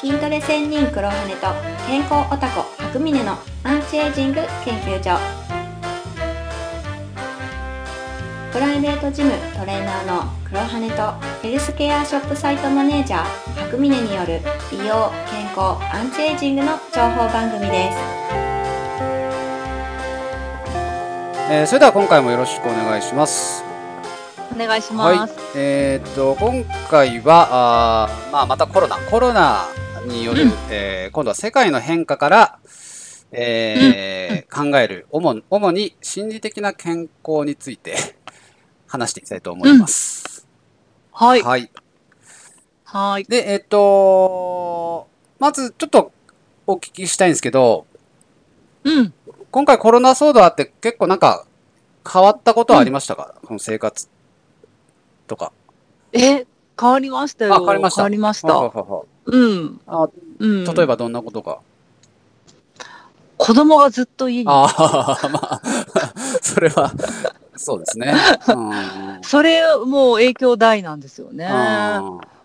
筋トレ専任黒羽と健康オタコ白峰のアンチエイジング研究所プライベートジムトレーナーの黒羽とヘルスケアショップサイトマネージャー白峰による美容健康アンチエイジングの情報番組ですえーそれでは今回もよろしくお願いします。お願いしはいます。。えーっと、今回は、あーまあ、またコロナ、コロナによる、うんえー今度は世界の変化から、えー考える主に、主に心理的な健康について 話していきたいと思います。はい。はい。はい。で、えーっと、まずちょっとお聞きしたいんですけど、うん。今回コロナ騒動あって結構なんか変わったことはありましたか、この生活とか。え、変わりましたよ。あ変わりました変わりましははた。ははうん。あうん。例えばどんなことか。子供がずっと家に。ああ、まあ、それは、そうですね。うん。それ、もう影響大なんですよね。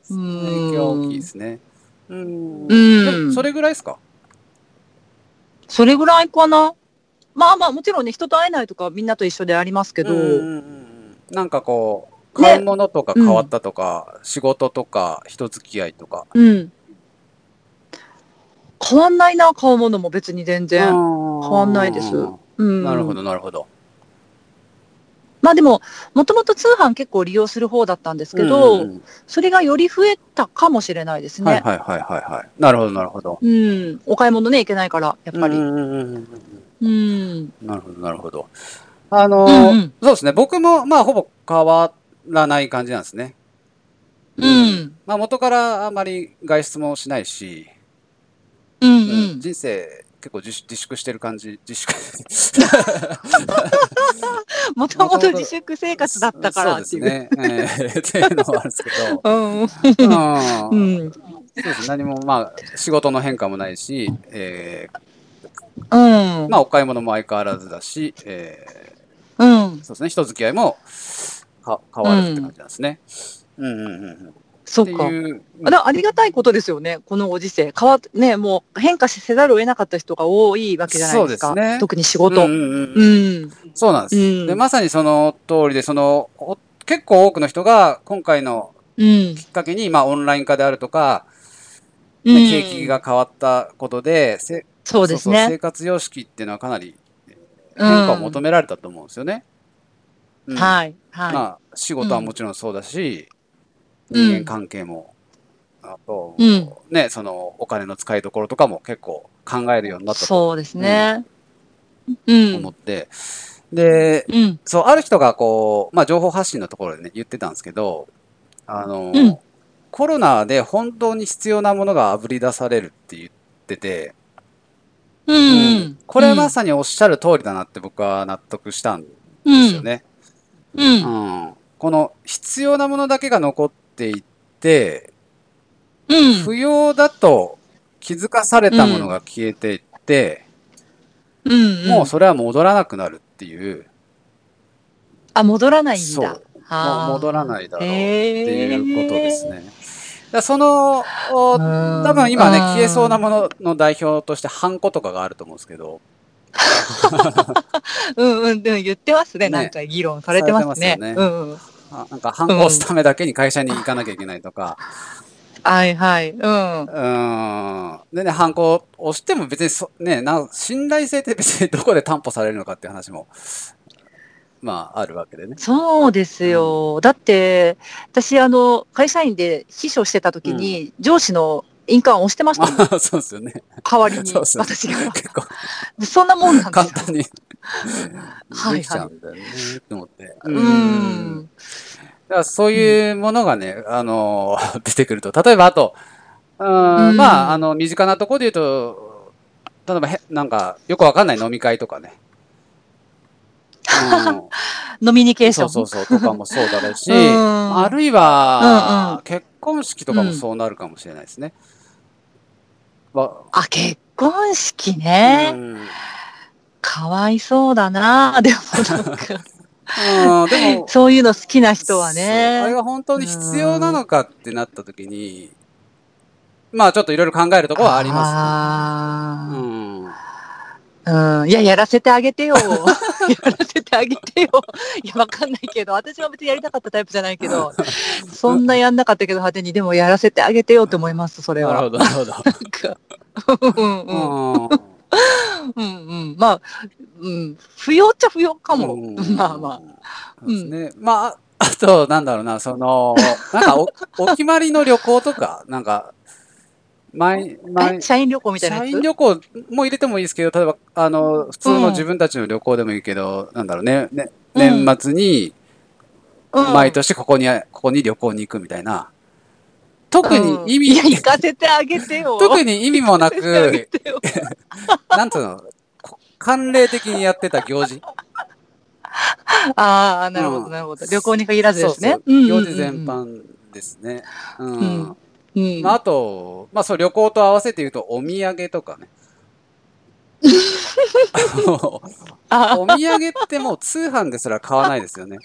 うん影響大きいですね。うん。うんそれぐらいですか？それぐらいかな。まあまあ、もちろんね、人と会えないとかみんなと一緒でありますけど、うんうんうんなんかこう、ね買い物とか変わったとか、仕事とか、人付き合いとか。うん。変わんないな、買うものも別に全然。変変わんないです。うん。なるほど、なるほど。まあでも、もともと通販結構利用する方だったんですけど、うんうんそれがより増えたかもしれないですね。はいはいはいはいはい。なるほど、なるほど。うん。お買い物ね、行けないから、やっぱり。うん。ううんうんうんうん。なるほど、なるほど。あのーうんうんそうですね。僕も、まあ、ほぼ変わらない感じなんですね。うん。まあ、元からあまり外出もしないし、うん。ううん。人生結構自粛してる感じ、自粛。もともと自粛生活だったからっていう。そうですね。えーっていうのはあるんですけど、うん。うん。そうです。何も、まあ、仕事の変化もないし、えうん。まあ、お買い物も相変わらずだし、えうん。そうですね。人付き合いもか変わらずって感じなんですね。うんうんうんうん。そうか。あだありがたいことですよね、このご時世。変わっね、もう変化せざるを得なかった人が多いわけじゃないですか。そうですね特に仕事。うんん。ううんうんそうなんです。うんで、まさにその通りで、その、お結構多くの人が今回のうん。きっかけに、まあ、オンライン化であるとか、うん景気が変わったことで、せそうですそうそう生ね。活様式っていうのはかなりうん変化を求められたと思うんですよね。うんはい。はい。まあ、仕事はもちろんそうだし、うん人間関係も、あと、うんね、そのお金の使いどころとかも結構考えるようになったとそうですね。うん。思って、で、うん。そう、ある人がこう、まあ、情報発信のところでね、言ってたんですけど、あの、うんコロナで本当に必要なものが炙り出されるって言ってて、うん。ううん。これまさにおっしゃる通りだなって僕は納得したんでにすよ。ね。う。うんん。この必要なものだけが残っていって、うん。不要だと気づかされたものが消えていって、うん。もうそれは戻らなくなるっていう、あ、戻らないんそうだ。はあもう戻らないだろうっていうことですね。だその、多分今ね、うん消えそうなものの代表として、ハンコとかがあると思うんですけど、うんうんうん、言ってますね。ねなんか議論されてますね。すよねうんうん。あなんか、ハンコを押すためだけに会社に行かなきゃいけないとか、はいはい。うん。うん。でね、ハンコを押しても別にそ、ね、な信頼性って別にどこで担保されるのかっていう話も、まあ、あるわけでね。そうですよ。だって、私、あの、会社員で秘書してた時に、上司の印鑑を押してましたもん。あ そうですよね。代わりに、私が。結構そんなもんなんですよ。簡単にはいできちゃうんだよね、って思って。ううんん。だからそういうものがね、あの、出てくると。例えば、あと、うんうんまあ、あの、身近なところで言うと、例えばへ、なんか、よくわかんない飲み会とかね。うん ノミニケーション。そうそうそう、とかもそうだろうし、うんあるいはん、結婚式とかもそうなるかもしれないですね。わあ、結婚式ね。うんかわいそうだな。でもなんか、うんでも、そういうの好きな人はそうあれね。が本当に必要なのかってなった時に、まあちょっといろいろ考えるところはありまあすね。うん。ーうん。いや、やらせてあげてよ。やらせてあげてよ。いや、わかんないけど、私は別にやりたかったタイプじゃないけど、そんなやんなかったけど、派手に、でもやらせてあげてよって思います、それは。なるほど、なるほど。なんかうんうんうん。うんうん。まあ、うん。不要っちゃ不要かも。うんまあまあ。そうですね。まあ、あと、なんだろうな、その、なんかお、お決まりの旅行とか、なんか、毎、毎え、社員旅行みたいな社員旅行も入れてもいいですけど、例えば、あの、普通の自分たちの旅行でもいいけど、なんだろうね、ねうん年末に、うん毎年ここに、ここに旅行に行くみたいな。特に意味、うんいや、行かせてあげてよ。特に意味もなく、なんつうの、こ慣例的にやってた行事？ああ、なるほど、うんなるほど。旅行に限らずですね。行事全。般ですね。うん。うんうん。まあ、あと、まあ、そう、旅行と合わせて言うと、お土産とかね。あお土産ってもう通販ですら買わないですよね。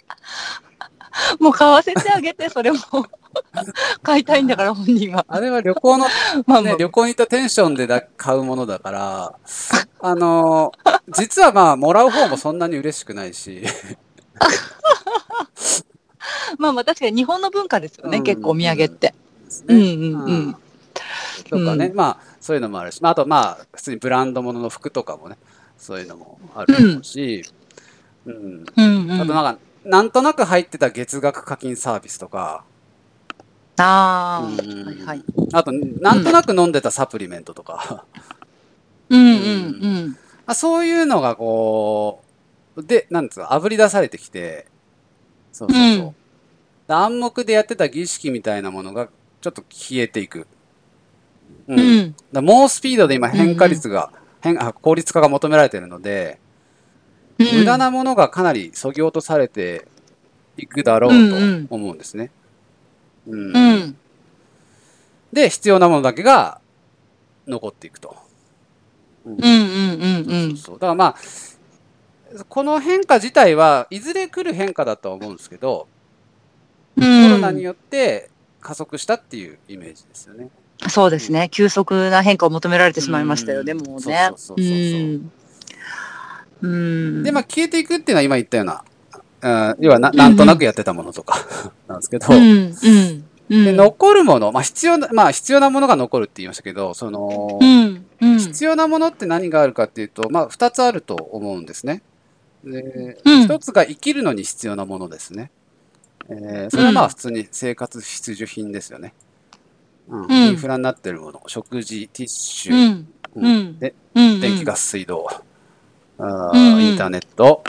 もう買わせてあげて、それも。買いたいんだから、本人は。あれは旅行の、まあまあね、旅行に行ったテンションでだ買うものだから、あの、実はまあ、もらう方もそんなに嬉しくないし、まあまあ、確かに日本の文化ですよね、うん結構お土産って。うんうんうん。とかね、うんまあ、そういうのもあるし、まあ、あとまあ、普通にブランド物の服とかもね、そういうのもあるし、うん。うんうん。あとなんか、なんとなく入ってた月額課金サービスとか、ああ、うんはいはい。あと、なんとなく飲んでたサプリメントとか、うんうんうん。まあ、そういうのがこう、で、なんですか、炙り出されてきて、そうそうそう。うんで暗黙でやってた儀式みたいなものがちょっと消えていく。うん。うん。ら猛スピードで今変化率が、変あ効率化が求められているので、無駄なものがかなり削ぎ落とされていくだろうと思うんですね。うんうん。で、必要なものだけが残っていくと。うんうんうんうんだからまあ、この変化自体はいずれ来る変化だとは思うんですけど、コロナによって加速したっていうイメージですよね。そうですね。急速な変化を求められてしまいましたよね、うんもうね。そうそうそうそうで、まあ消えていくっていうのは今言ったような、うん要はななんとなくやってたものとか なんですけど、うん、うん、残るもの、まあ必要な、まあ必要なものが残るって言いましたけど、その、うん、うん。必要なものって何があるかっていうと、まあ二つあると思うんですね。で、うん。一つが生きるのに必要なものですね。えーそれはまうん。あ普通に生活必需品ですよね。うん。うん。インフラになってるもの、食事、ティッシュ、うん。でうん、電気、ガス、水道、うんうんインターネット、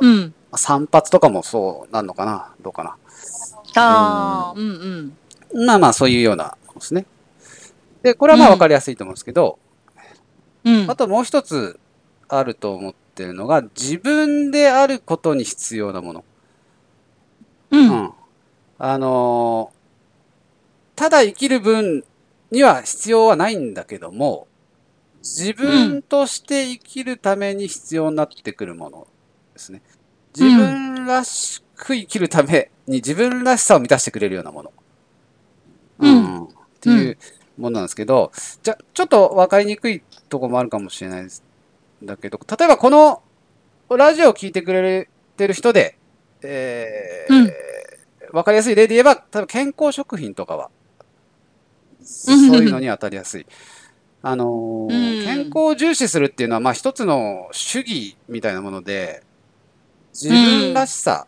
うん。散髪とかもそうなんのかな？どうかな？ああ、うん、うん。まあまあそういうようなものですね。で、これはまあうんわかりやすいと思うんですけど、うんあ。ともう一つあると思ってるのが、自分であることに必要なもの。う。うんん。あのーただ生きる分には必要はないんだけども、自分として生きるために必要になってくるものですね。自分らしく生きるために自分らしさを満たしてくれるようなもの。うんっていうものなんですけど、じゃ、ちょっとわかりにくいところもあるかもしれないです。だけど、例えばこのラジオを聞いてくれてる人で、えーうんわかりやすい例で言えば、例えば健康食品とかは、そういうのに当たりやすい。あのーうん健康を重視するっていうのは、まあ一つの主義みたいなもので、自分らしさ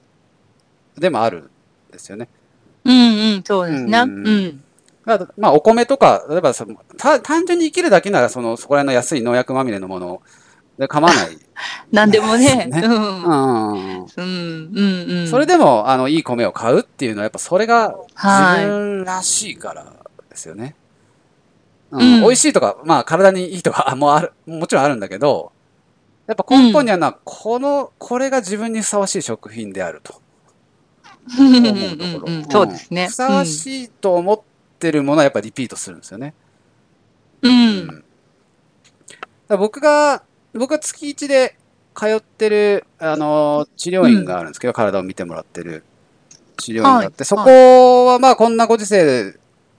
でもあるんですよね。うん、うん、そうですね。ううんん。まあ、まあ、お米とか、例えばそのた単純に生きるだけなら、その、そこら辺の安い農薬まみれのもので構わない。なんでもね。ねうん。うん。うん、うん、うん。それでも、あの、いい米を買うっていうのは、やっぱそれがはい自分らしいからですよね。うんうん美味しいとか、まあ、体にいいとか、もある、もちろんあるんだけど、やっぱ根本にあるのは、この、これが自分にふさわしい食品であると。そうですね。ふさわしいと思ってるものはやっぱリピートするんですよね。うん。僕が、僕が月1で通ってる、あの、治療院があるんですけど、体を見てもらってる治療院があって、はいそこはまあこんなご時世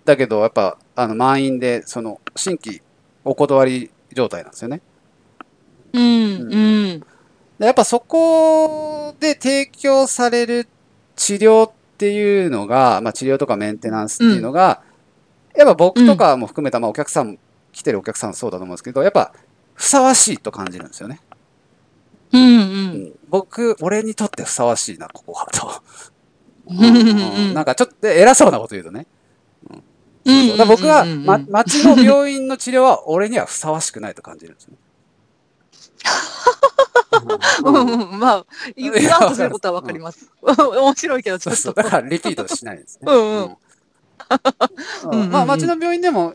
だけど、やっぱ、あの、満員で、その、新規お断り状態なんですよね。うん。うん。でやっぱそこで提供される治療っていうのが、まあ治療とかメンテナンスっていうのが、やっぱ僕とかも含めた、まあお客さん、来てるお客さんそうだと思うんですけど、やっぱふさわしいと感じるんですよね。うん。う。うんん、僕、俺にとってふさわしいな、ここはと。うん。うんなんかちょっと偉そうなこと言うとね。うんだ僕は、うんま、町の病院の治療は俺にはふさわしくないと感じるんですね。うんまあ、言言わんとすることはわかります。面白いけど、ちょっと。だからリピートしないですね。まあ、町の病院でも、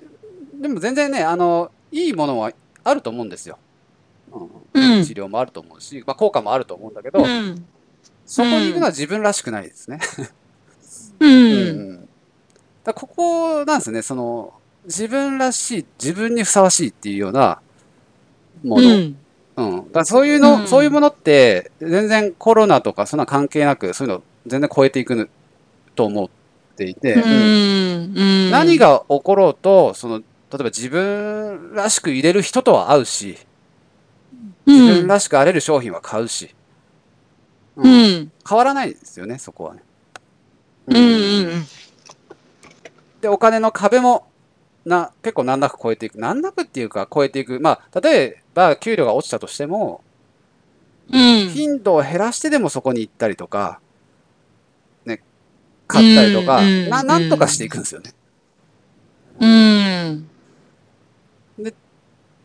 でも全然ね、あの、いいものはあると思うんですよ。うんうん治療もあると思うし、まあ、効果もあると思うんだけど、うん。そこに行くのは自分らしくないですね。う。うんんだここなんですね、その、自分らしい、自分にふさわしいっていうようなもの。うん。うん。だそういうの、うんそういうものって、全然コロナとかそんな関係なく、そういうの全然超えていくと思っていて、ううんん。何が起ころうと、その、例えば自分らしく入れる人とは会うし、自分らしくあれる商品は買うし、ううんん。変わらないんですよね、そこはね。うん。うん。で、お金の壁も、な、結構難なく超えていく。難なくっていうか超えていく。まあ、例えば給料が落ちたとしても、うん。頻度を減らしてでもそこに行ったりとか、ね、買ったりとか、うんな、なんとかしていくんですよね。うん。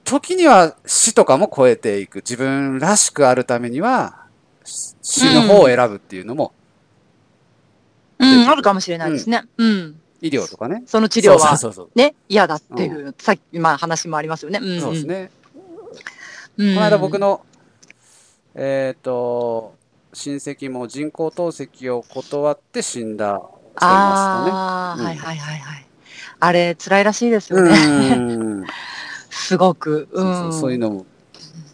時には死とかも超えていく。自分らしくあるためには、し死ぬ方を選ぶっていうのも、うん。あるかもしれないですね。うん。医療とかね。その治療はね、嫌だっていう、さっき、まあ話もありますよね。うん。そう。ですね。うん。この間僕の、えっ、と、親戚も人工透析を断って死んだ人いまああ、うんはいはいはいはい。あれ、辛いらしいですすよよね。ね。うん。すごく。う。そうんそうそういうのも、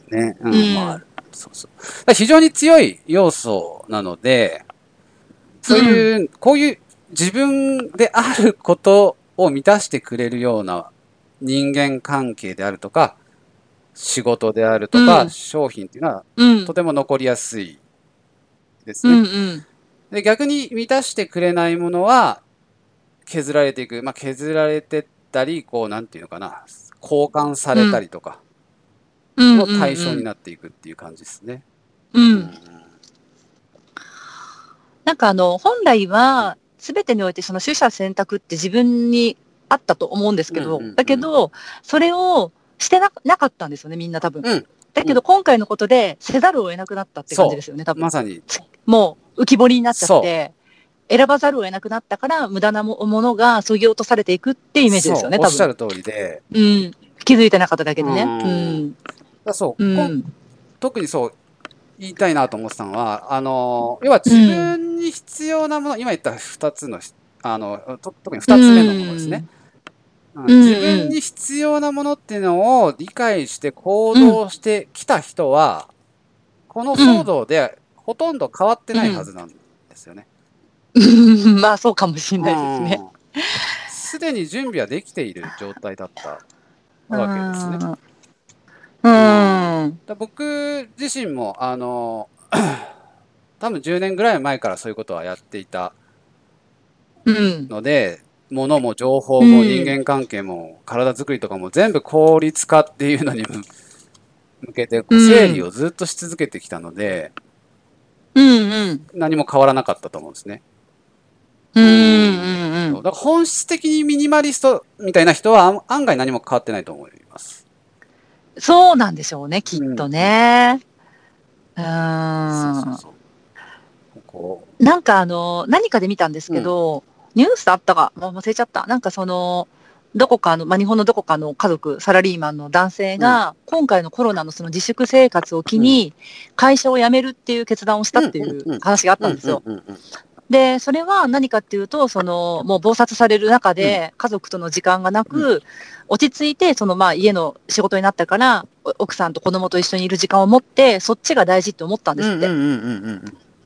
ね、うん、うんまあそうそう。非常に強い要素なので、そういう、こういう自分であることを満たしてくれるような人間関係であるとか、仕事であるとか、うん商品っていうのはうんと。ても残りやすいですうんね。うん。で逆に満たしてくれないものは削られていく。まあ、削られてったり、こう、なんていうのかな、交換されたりとかうん。の対象になっていくっていう感じですね。う。うんなんかあの、本来は、すべてにおいてその取捨選択って自分にあったと思うんですけど、うんうんうんだけど、それをしてななかったんですよね、みんな多分。うんだけど、今回のことで、せざるを得なくなったって感じですよね、多分。まさに、もう浮き彫りになっちゃって、選ばざるを得なくなったから、無駄なもものが削ぎ落とされていくってイメージですよね、多分。おっしゃる通りで、うん。気づいてなかっただけでね。ううん。だそう、うん特にそう言いたいなと思ってたのは、あの、要は自分に必要なもの、今言った2つの、あの、と特に2つ目のものですね。うんん自分に必要なものっていうのを理解して行動してきた人は、この騒動でほとんど変わってないはずなんですよね。うん まあ、そうかもしれないですね。うんすでに準備はできている状態だったわけですね。うん。僕自身も、あの、多分10年ぐらい前からそういうことはやっていたうん。ので、物も情報もうん人間関係も体作りとかも全部効率化っていうのに向向けて整理をずっとし続けてきたので、うんうん。何も変わらなかったと思うんですね。うんうんだから本質的にミニマリストみたいな人は案案外何も変わってないと思います。そうなんでしょうね、きっとね。う。そうんそうそう。こなんかあの、何かで見たんですけど、ニュースあったか、もう忘れちゃった。なんかその、どこかの、まあ、日本のどこかの家族、サラリーマンの男性が、今回のコロナのその自粛生活を機に、会社を辞めるっていう決断をしたっていうんうんううん。話があったんですよ。うんうんうんで、それは何かっていうと、その、もう暴殺される中で、家族との時間がなく、落ち着いて、その、まあ、家の仕事になったから、お奥さんと子供と一緒にいる時間を持って、そっちが大事って思ったんですって。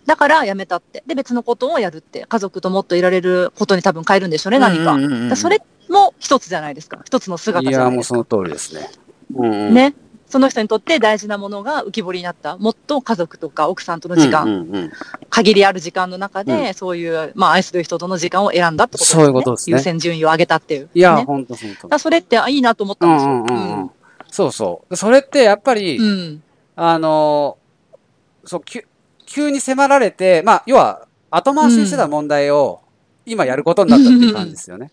だから辞めたって。で、別のことをやるって。家族ともっといられることに多分変えるんでしょうね、何か。うんうんうんからそれっも一つじゃないですか。一つの姿いや、じゃないですか。もうその通りですね。うんうん、ね。その人にとって大事なものが浮き彫りになった。もっと家族とか奥さんとの時間、うんうんうん限りある時間の中で、うそういう、まあ、愛する人との時間を選んだってことですね。そういうことですね優先順位を上げたっていう。いや、ね、ほんとそれって、あ、いいなと思ったり。んですよ。うんうんうんうん。そうそう。でそれってやっぱり、うんうんあのーそう、急急に迫られて、まあ、要は、後回しにしてた問題を、今やることになったっていう感じですよね。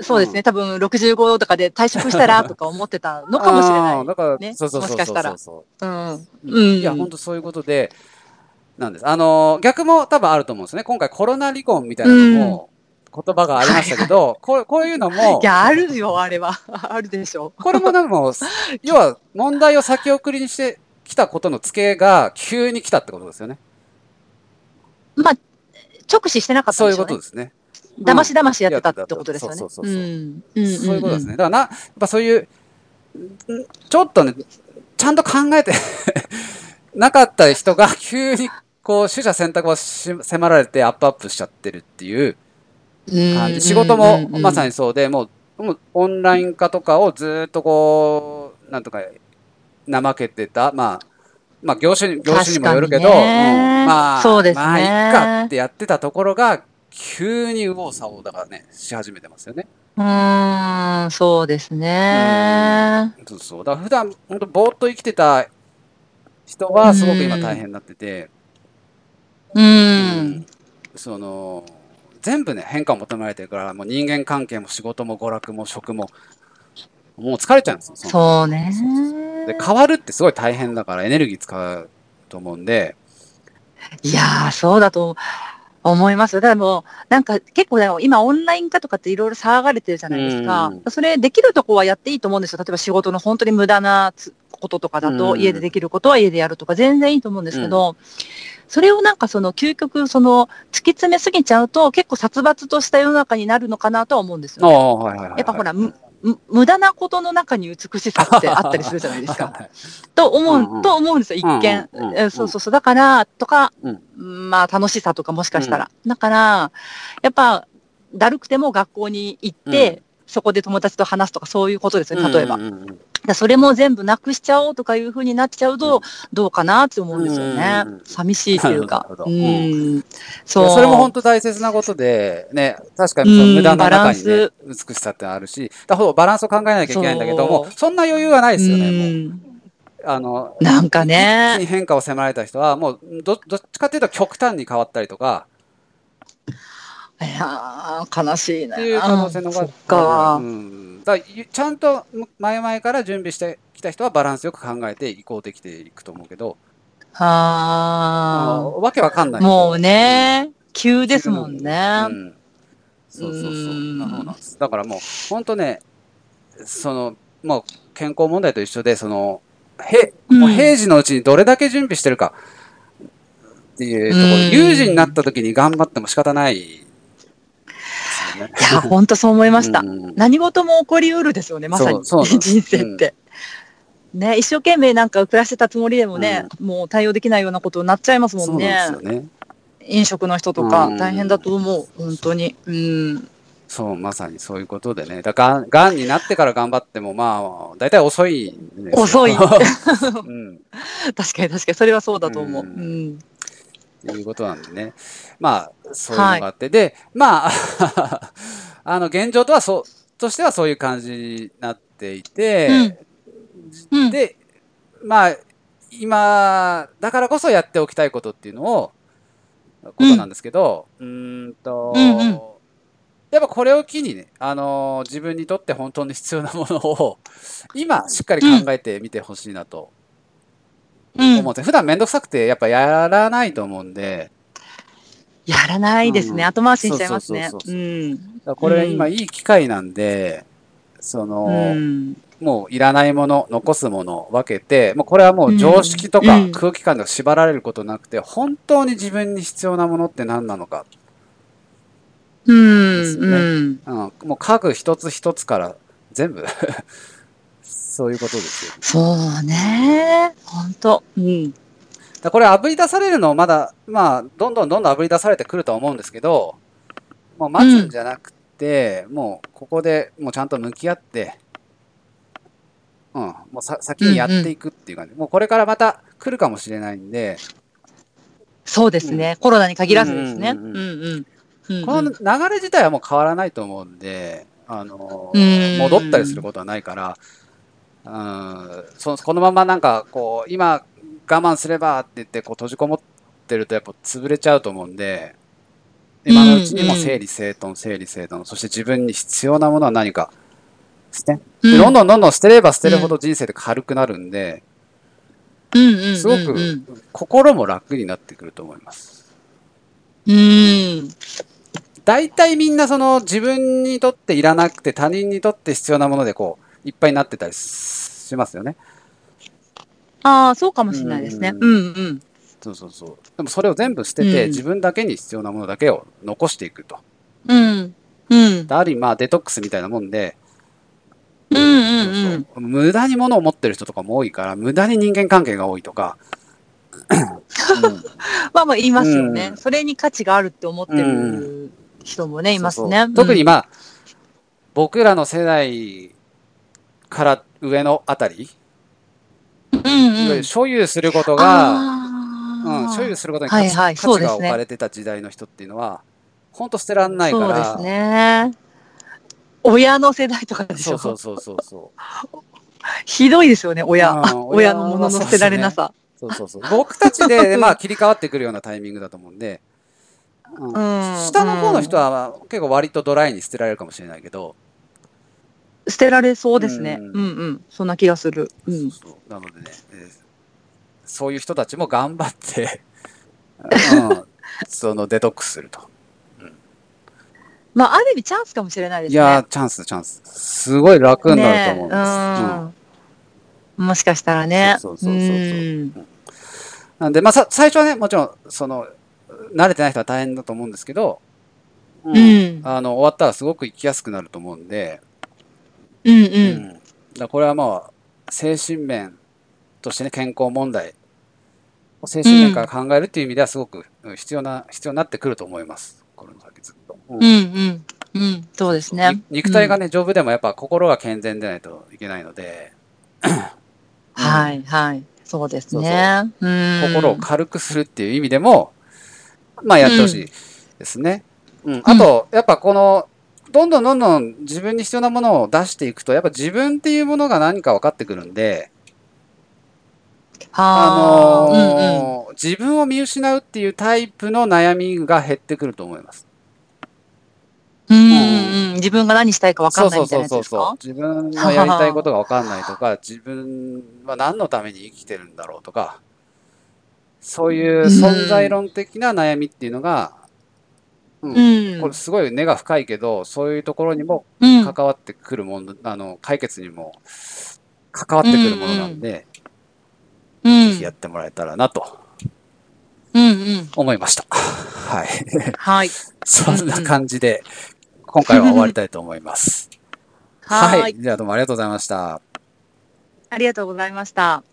そうですね。多分65とかで退職したらとか思ってたのかもしれない。あーだから、ねそうそうそうそうもしかしたらいや、本当そういうことで、なんです。あのー逆も多分あると思うんですね。今回コロナ離婚みたいなのも、言葉がありましたけど、こうこういうのもい、や、あるよ、あれは。あるでしょ。これもでも、要は問題を先送りにしてきたことの付けが急に来たってことですよね。まあ、直視してなかったそういうんでしょうね。ことですね。だましだましやってたってことですよね。そうそうそうそういうことですね。。だからな、やっぱそういう、んちょっとね、ちゃんと考えて なかった人が急にこう、取捨選択をし迫られてアップアップしちゃってるっていううん感じ。仕事もまさに。にそうで、もう、もうオンライン化とかをずーっとこう、なんとか、怠けてた。まあ、まあ業種に、業種にもよるけど、うんまあ、そうですねまあ、いっかってやってたところが、急に右往左往だからね、し始めてますよね。うーん、そうですね。そうそう。だから普段、本当ぼーっと生きてた人は、すごく今大変になってて、う。うんその、全部ね、変化を求められてるから、もう人間関係も仕事も娯楽も食も、もう疲れちゃうんですよ。そうね。で、変わるってすごい大変だから、エネルギー使うと思うんで、いやー、そうだと思いますよ。だからもう、なんか結構ね、今オンライン化とかっていろいろ騒がれてるじゃないですかう。それできるとこはやっていいと思うんですよ。例えば仕事の本当に無駄なつこととかだと、うん家でできることは家でやるとか全然いいと思うんですけど、それをなんかその究極その突き詰めすぎちゃうと結構殺伐とした世の中になるのかなとは思うんですよ、ね。やっぱほら、無駄なことの中に美しさってあったりするじゃないですか。はいと思う、うんうんと思うんですよ、一見。うんうんうんえそうそうそう。だから、とか、うんまあ楽しさとかもしかしたら。だから、やっぱ、だるくても学校に行って、そこで友達と話すとかそういうことですよね、例えば。うんうんうんうんだそれも全部なくしちゃおうとかいうふうになっちゃうと、どうかなって思うんですよね。寂しいっていうかうん。いそう。やそれも本当大切なことで、ね、確かにその無駄の中にね、美しさってあるし、だからバランスを考えなきゃいけないんだけどもそんな余裕はないですよね、もう。うんあの、なんかね。変化を迫られた人は、もうど、どっちかっていうと極端に変わったりとか、いやー悲しいな。っていう可能性の方そっが、かう。ん、だちゃんと前々から準備してきた人はバランスよく考えて移行できていくと思うけど、ああのわけわかんなあ。い人。もうね、急ですもんね。うん。そうそうそう。う。だからもう、本当ね、その、もう健康問題と一緒で、その、へ、もう平時のうちにどれだけ準備してるかっていうところ、うん有事になった時に頑張っても仕方ないですよね。いや、本当そう思いました。うん何事も起こりうるですよね、まさに。人生って。ね、一生懸命なんか暮らしてたつもりでもね、もう対応できないようなことになっちゃいますもんね。なんですよね。飲食の人とかうん大変だと思う、本当に。うん。そう、まさにそういうことでね。だから、がんになってから頑張っても、まあ、大体遅い。遅い うん。確かに確かに、それはそうだと思う。ううんいうことなんでね。まあ、そういうのがあって。で、まあ、あの、現状とは、そう、としてはそういう感じになっていて、うんで、まあ、今、だからこそやっておきたいことっていうのを、ことなんですけど、うーんと、うんうんやっぱこれを機にね、あの自分にとって本当に必要なものを、今、しっかり考えてみてほしいなとうん。思って、普段めんどくさくて、やっぱやらないと思うんで、やらないですね。うん。後回しにしちゃいますね。これ今いい機会なんで、その、うん。もういらないもの、残すものを分けて、もうこれはもう常識とかうん。空気感とか縛られることなくて、本当に自分に必要なものって何なのか。うん。ですね。うん。うん、もう家具一つ一つから全部 そういうことですよ。そうね。本当。うん。だこれ炙り出されるのをまだ、まあ、どんどんどんどん炙り出されてくるとは思うんですけど、もう待つんじゃなくて、もうここでもうちゃんと向き合って、うん、もうさ先にやっていくっていう感じ、もうこれからまた来るかもしれないんで、そうですね。コロナに限らずですね。ううんんうんうん。うんうんこの流れ自体はもう変わらないと思うんで、あのうん戻ったりすることはないから、うん、そこのままなんかこう、今我慢すればって言ってこう閉じこもってるとやっぱ潰れちゃうと思うんで、今のうちにも整理整頓、整理整頓、そして自分に必要なものは何か捨て、うんでどんどんどんどん捨てれば捨てるほど人生って軽くなるんで。すごく心も楽になってくると思います。うん。大体みんなその自分にとっていらなくて他人にとって必要なものでこういっぱいになってたりしますよね。ああ、そうかもしれないですね。うんうんうん。そうそうそう。でもそれを全部捨てて、うん自分だけに必要なものだけを残していくと。うん。うん。ある意味まあデトックスみたいなもんで、うんうんうん。そうそう無駄に物を持ってる人とかも多いから、無駄に人間関係が多いとか、まあまあ言いますよね。うんそれに価値があるって思ってうる人もね、いますね。そうそう特にまあ、僕らの世代から上のあたり、うん、うんうん。所有することが、うん、所有することに価値,、はいはいね値が置かれてた時代の人っていうのは、本当捨てらんないから。そうですね。親の世代とかでしょ？そうそうそうそうそう。ひどいですよね、親。うん 親のものの捨てられなさ。そうそうそう。僕たち で、まあ、切り替わってくるようなタイミングだと思うんで、うんうん下の方の人は結構割とドライに捨てられるかもしれないけど、捨てられそうですね。ううんんうん。そんな気がする。うん。そうそうなのでね、えーそういう人たちも頑張って、うん、そのデトックスすると。まあ、ある意味チャンスかもしれないですね。いやー、チャンス、チャンス。すごい楽になると思うんです。ねうんもしかしたらね。そうそうそうそううんなんで、まあ、さ最初はね、もちろん、その、慣れてない人は大変だと思うんですけど、ううんあの、終わったらすごく生きやすくなると思うんで、うんう。うんだこれはまあ、精神面としてね、健康問題、精神面から考えるっていう意味ではすごくうん必要な、必要になってくると思います。これの先ずっと。うんうんうん。うん。そうですねに。肉体がね、丈夫でもやっぱ心が健全でないといけないので、はいはい。そうですね。うん心を軽くするっていう意味でも、まあやってほしいですね。うん。あと、やっぱこの、どんどんどんどん自分に必要なものを出していくと、やっぱ自分っていうものが何か分かってくるんで、あはあ。うんうん。のー自分を見失うっていうタイプの悩みが減ってくると思います。うんうんうん。自分が何したいか分かんないみたいなやつですか？自分のやりたいことが分かんないとか、自分は何のために生きてるんだろうとか、そういう存在論的な悩みっていうのが、うんうん。これすごい根が深いけど、そういうところにもうん関わってくるもの、あの、解決にも関わってくるものなんで、うんぜひやってもらえたらなとうんうん。思いました。はい。はい。そんな感じで、今回は終わりたいと思います。はい。じゃあどうもありがとうございました。ありがとうございました。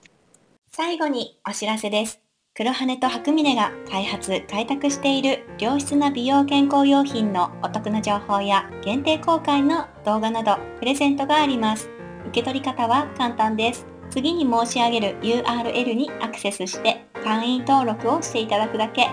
最後にお知らせです。黒羽と白峰が開発、開拓している良質な美容健康用品のお得な情報や限定公開の動画などプレゼントがあります。受け取り方は簡単です。次に申し上げる URL にアクセスして会員登録をしていただくだけ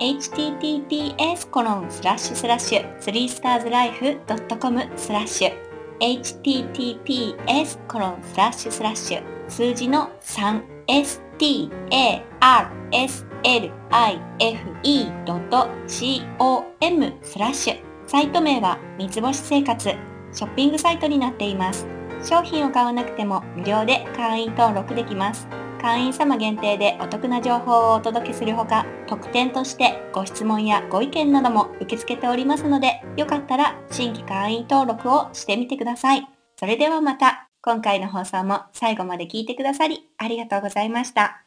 https コロンスラッシュスラッシュ 3starslife.com スラッシュ https コロンスラッシュスラッシュ数字の 3s tarslife.com スラッシュサイト名は三つ星生活ショッピングサイトになっています。商品を買わなくても無料で会員登録できます。会員様限定でお得な情報をお届けするほか特典としてご質問やご意見なども受け付けておりますのでよかったら新規会員登録をしてみてください。それではまた。今回の放送も最後まで聞いてくださりありがとうございました。